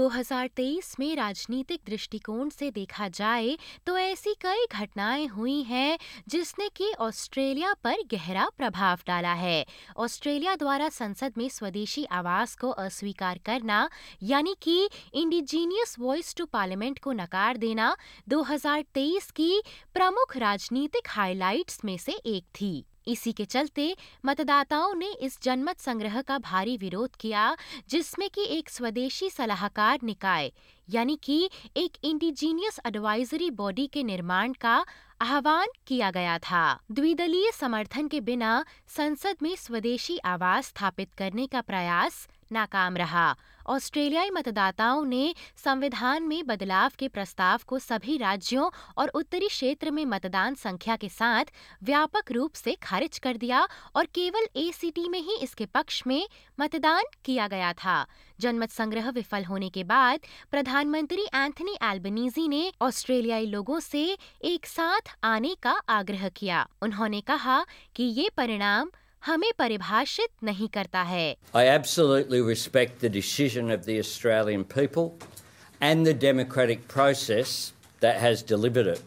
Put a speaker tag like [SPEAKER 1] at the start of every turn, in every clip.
[SPEAKER 1] 2023 में राजनीतिक दृष्टिकोण से देखा जाए तो ऐसी कई घटनाएँ हुई हैं, जिसने कि ऑस्ट्रेलिया पर गहरा प्रभाव डाला है। ऑस्ट्रेलिया द्वारा संसद में स्वदेशी आवास को अस्वीकार करना, यानी कि इंडिजीनियस वॉइस टू पार्लियामेंट को नकार देना 2023 की प्रमुख राजनीतिक हाइलाइट्स में से एक थी। इसी के चलते मतदाताओं ने इस जनमत संग्रह का भारी विरोध किया, जिसमें कि एक स्वदेशी सलाहकार निकाय, यानी कि एक इंडिजीनियस एडवाइजरी बॉडी के निर्माण का आह्वान किया गया था। द्विदलीय समर्थन के बिना संसद में स्वदेशी आवास स्थापित करने का प्रयास नाकाम रहा। ऑस्ट्रेलियाई मतदाताओं ने संविधान में बदलाव के प्रस्ताव को सभी राज्यों और उत्तरी क्षेत्र में मतदान संख्या के साथ व्यापक रूप से खारिज कर दिया और केवल एसीटी में ही इसके पक्ष में मतदान किया गया था। जनमत संग्रह विफल होने के बाद प्रधानमंत्री एंथनी एल्बनीजी ने ऑस्ट्रेलियाई लोगों से एक साथ आने का आग्रह किया। उन्होंने कहा कि ये परिणाम हमें परिभाषित नहीं करता है
[SPEAKER 2] I absolutely respect the decision of the Australian people and the democratic process that has delivered it.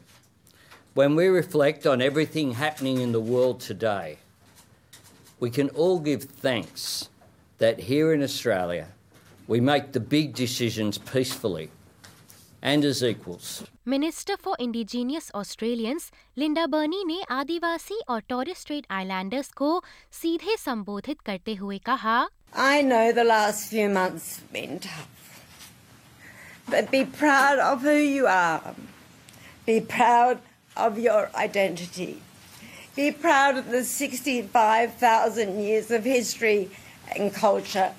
[SPEAKER 2] When we reflect on everything happening in the world today, we can all give thanks that here in Australia we make the big decisions peacefully and as equals.
[SPEAKER 1] Minister for indigenous Australians Linda Burney ने आदिवासी और Torres Strait Islanders को सीधे संबोधित करते हुए कहा
[SPEAKER 3] I know the last few months have been tough. But be proud of who you are. Be proud of your identity. Be proud of the 65,000 years of history and culture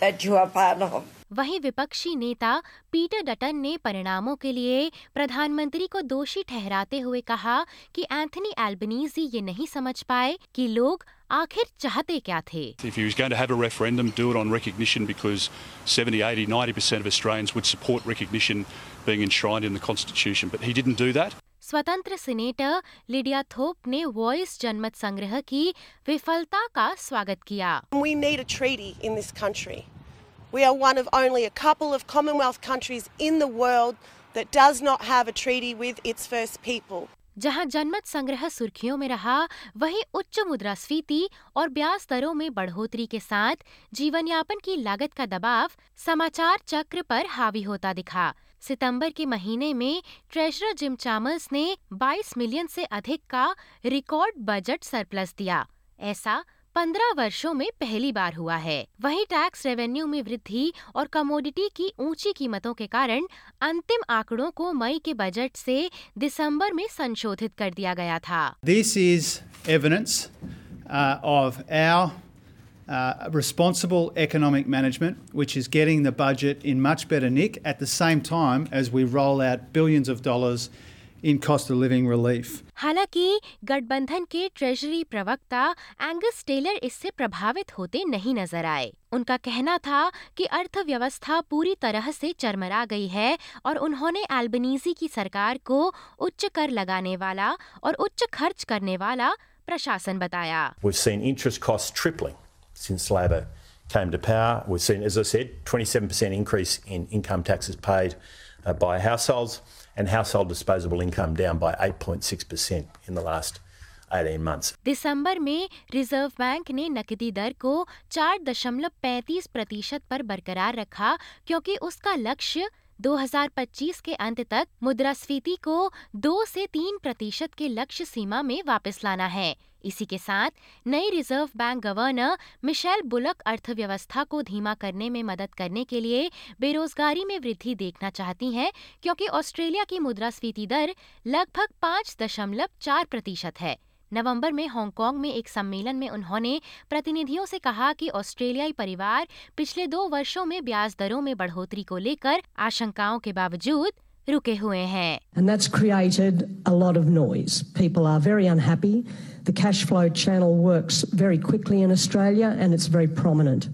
[SPEAKER 3] that you are part of.
[SPEAKER 1] वहीं विपक्षी नेता Peter Dutton ने परिणामों के लिए प्रधानमंत्री को दोषी ठहराते हुए कहा कि एंथनी एल्बनीजी ये नहीं समझ पाए कि लोग आखिर चाहते क्या थे
[SPEAKER 4] If he was going to have a referendum, do it on recognition because 70, 80, 90% of Australians would support recognition being enshrined in the Constitution. But he didn't do that.
[SPEAKER 1] स्वतंत्र सीनेटर लिडिया थोप ने voice जनमत संग्रह की विफलता का स्वागत किया
[SPEAKER 5] We need a treaty in this country. We are one of only a couple of Commonwealth countries in the world that does not have a treaty with its first people.
[SPEAKER 1] जहाँ जनमत संग्रह सुर्खियों में रहा, वहीं उच्च मुद्रास्फीति और ब्याज दरों में बढ़ोतरी के साथ जीवन यापन की लागत का दबाव समाचार चक्र पर हावी होता दिखा सितंबर के महीने में ट्रेजरर जिम चामल्स ने 22 मिलियन से अधिक का रिकॉर्ड बजट सरप्लस दिया ऐसा पंद्रह वर्षों में पहली बार हुआ है। वहीं टैक्स रेवेन्यू में वृद्धि और कमोडिटी की ऊँची कीमतों के कारण अंतिम आंकड़ों को मई के बजट से दिसंबर में संशोधित कर दिया गया था।
[SPEAKER 6] This is evidence of our responsible economic management which is getting the budget in much better nick at the same time as we roll out billions of dollars in cost of living relief.
[SPEAKER 1] हालाँकि गठबंधन के treasury प्रवक्ता Angus Taylor इससे प्रभावित होते नहीं नज़र आए उनका कहना था कि अर्थव्यवस्था पूरी तरह से चरमरा गई है और उन्होंने एल्बनीजी की सरकार को उच्च कर लगाने वाला और उच्च खर्च करने वाला प्रशासन बताया
[SPEAKER 7] We've seen interest costs tripling since Labor came to power. We've seen, as I said, 27% increase in income taxes paid uh, by households and household disposable income down by 8.6% in the last 18 months.
[SPEAKER 1] दिसंबर में reserve bank ने नकदी दर को चार दशमलव पैंतीस प्रतिशत पर बरकरार रखा क्योंकि उसका लक्ष्य 2025 के अंत तक मुद्रास्फीति को दो से तीन प्रतिशत के लक्ष्य सीमा में वापस लाना है इसी के साथ नई Reserve Bank governor Michele Bullock अर्थव्यवस्था को धीमा करने में मदद करने के लिए बेरोजगारी में वृद्धि देखना चाहती हैं, क्योंकि ऑस्ट्रेलिया की मुद्रास्फीति दर लगभग पाँच दशमलव चार प्रतिशत है नवंबर में हांगकांग में एक सम्मेलन में उन्होंने प्रतिनिधियों से कहा कि ऑस्ट्रेलियाई परिवार पिछले दो वर्षों में ब्याज दरों में बढ़ोतरी को लेकर आशंकाओं के बावजूद रुके हुए हैं
[SPEAKER 8] And that's created a lot of noise. People are very unhappy. The cash flow channel works very quickly in Australia and it's very prominent.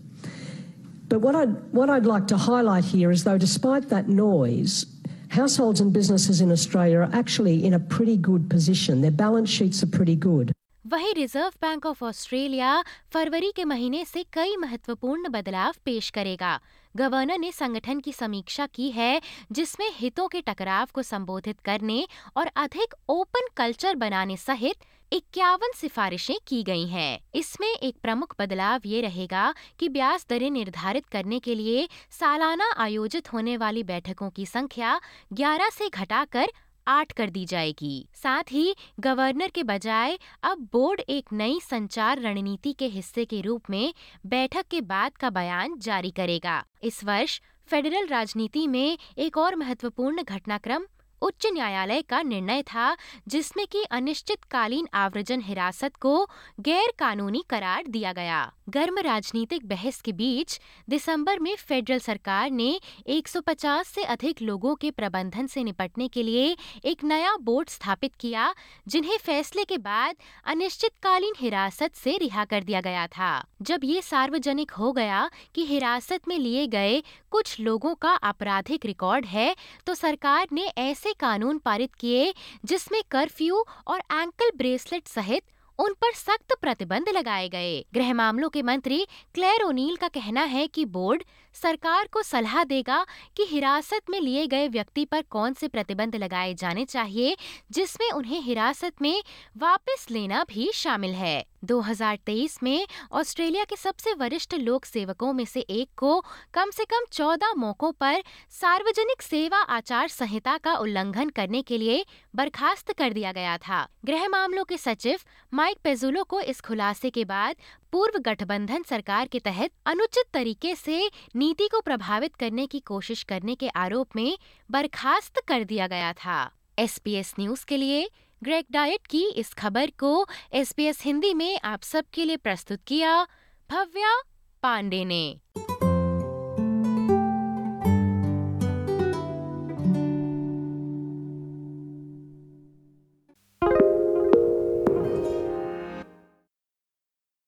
[SPEAKER 8] But what I'd, what I'd like to highlight here is though, despite that noise, households and businesses in Australia are actually in a pretty good position. Their balance sheets are pretty good.
[SPEAKER 1] वहीं Reserve Bank of Australia फरवरी के महीने से कई महत्वपूर्ण बदलाव पेश करेगा गवर्नर ने संगठन की समीक्षा की है जिसमें हितों के टकराव को संबोधित करने और अधिक ओपन कल्चर बनाने सहित इक्यावन सिफारिशें की गई हैं। इसमें एक प्रमुख बदलाव ये रहेगा कि ब्याज दरें निर्धारित करने के लिए सालाना आयोजित होने वाली बैठकों की संख्या 11 से घटाकर आठ कर दी जाएगी साथ ही गवर्नर के बजाय अब बोर्ड एक नई संचार रणनीति के हिस्से के रूप में बैठक के बाद का बयान जारी करेगा इस वर्ष फेडरल राजनीति में एक और महत्वपूर्ण घटनाक्रम उच्च न्यायालय का निर्णय था, जिसमें कि अनिश्चितकालीन आव्रजन हिरासत को गैर कानूनी करार दिया गया। गर्म राजनीतिक बहस के बीच दिसंबर में फेडरल सरकार ने 150 से अधिक लोगों के प्रबंधन से निपटने के लिए एक नया बोर्ड स्थापित किया, जिन्हें फैसले के बाद अनिश्चितकालीन हिरासत से रिहा कर दिया गया था। जब ये सार्वजनिक हो गया कि हिरासत में लिए गए कुछ लोगों का आपराधिक रिकॉर्ड है तो सरकार ने ऐसे कानून पारित किए, जिसमें कर्फ्यू और एंकल ब्रेसलेट सहित उन पर सख्त प्रतिबंध लगाए गए। गृह मामलों के मंत्री क्लेयर ओनील का कहना है कि बोर्ड सरकार को सलाह देगा कि हिरासत में लिए गए व्यक्ति पर कौन से प्रतिबंध लगाए जाने चाहिए, जिसमें उन्हें हिरासत में वापस लेना भी शामिल है। 2023 में ऑस्ट्रेलिया के सबसे वरिष्ठ लोक सेवकों में से एक को कम से कम 14 मौकों पर सार्वजनिक सेवा आचार संहिता का उल्लंघन करने के लिए बर्खास्त कर दिया गया था। गृह मामलों के सचिव माइक पेजुलो को इस खुलासे के बाद पूर्व गठबंधन सरकार के तहत अनुचित तरीके से नीति को प्रभावित करने की कोशिश करने के आरोप में बर्खास्त कर दिया गया था। एसपीएस न्यूज़ के लिए ग्रेक डायट की इस खबर को एसपीएस हिंदी में आप सबके लिए प्रस्तुत किया भव्या पांडे ने।